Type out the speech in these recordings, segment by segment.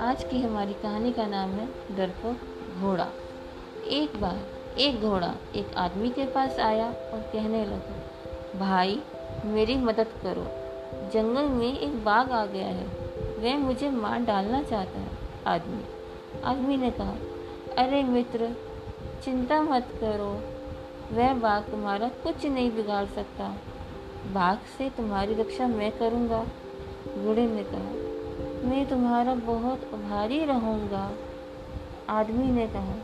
आज की हमारी कहानी का नाम है डरपोक घोड़ा। एक बार एक घोड़ा एक आदमी के पास आया और कहने लगा, भाई, मेरी मदद करो। जंगल में एक बाघ आ गया है। वह मुझे मार डालना चाहता है। आदमी। आदमी ने कहा, अरे मित्र, चिंता मत करो। वह बाघ तुम्हारा कुछ नहीं बिगाड़ सकता। बाघ से तुम्हारी रक्षा मैं करूँगा घोड़े ने कहा। मैं तुम्हारा बहुत आभारी रहूँगा, आदमी ने कहा।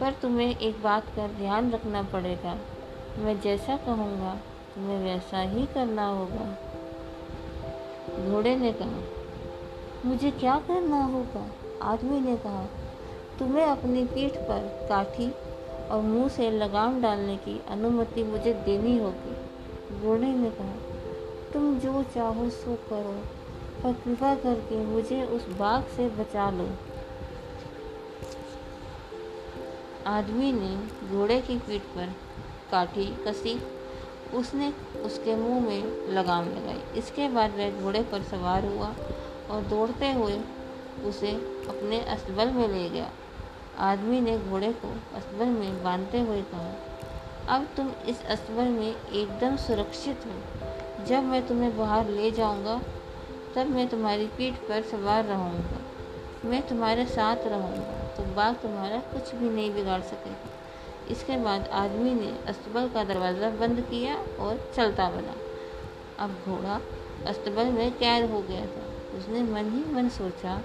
पर तुम्हें एक बात का ध्यान रखना पड़ेगा, मैं जैसा कहूँगा, तुम्हें वैसा ही करना होगा। घोड़े ने कहा, मुझे क्या करना होगा? आदमी ने कहा, तुम्हें अपनी पीठ पर काठी और मुँह से लगाम डालने की अनुमति मुझे देनी होगी। घोड़े ने कहा, तुम जो चाहो सो करो, पर कृपा करके मुझे उस बाघ से बचा लो। आदमी ने घोड़े की पीठ पर काठी कसी। उसने उसके मुँह में लगाम लगाई। इसके बाद वह घोड़े पर सवार हुआ और दौड़ते हुए उसे अपने अस्तबल में ले गया। आदमी ने घोड़े को अस्तबल में बांधते हुए कहा, अब तुम इस अस्तबल में एकदम सुरक्षित हो। जब मैं तुम्हें बाहर ले जाऊँगा, तब मैं तुम्हारी पीठ पर सवार रहूँगा। मैं तुम्हारे साथ रहूँगा तो बाघ तुम्हारा कुछ भी नहीं बिगाड़ सकेगा। इसके बाद आदमी ने अस्तबल का दरवाज़ा बंद किया और चलता बना। अब घोड़ा अस्तबल में कैद हो गया था। उसने मन ही मन सोचा,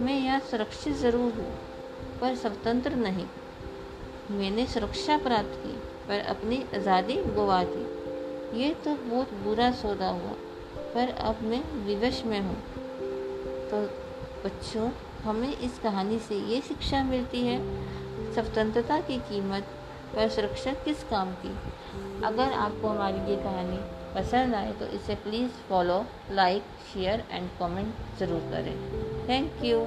मैं यहाँ सुरक्षित ज़रूर हूँ। पर स्वतंत्र नहीं। मैंने सुरक्षा प्राप्त की, पर अपनी आज़ादी गवा दी। ये तो बहुत बुरा सौदा हुआ, पर अब मैं विवश में हूँ। तो बच्चों, हमें इस कहानी से ये शिक्षा मिलती है, स्वतंत्रता की कीमत पर सुरक्षा किस काम की? अगर आपको हमारी ये कहानी पसंद आए तो इसे please follow like share and comment ज़रूर करें। Thank you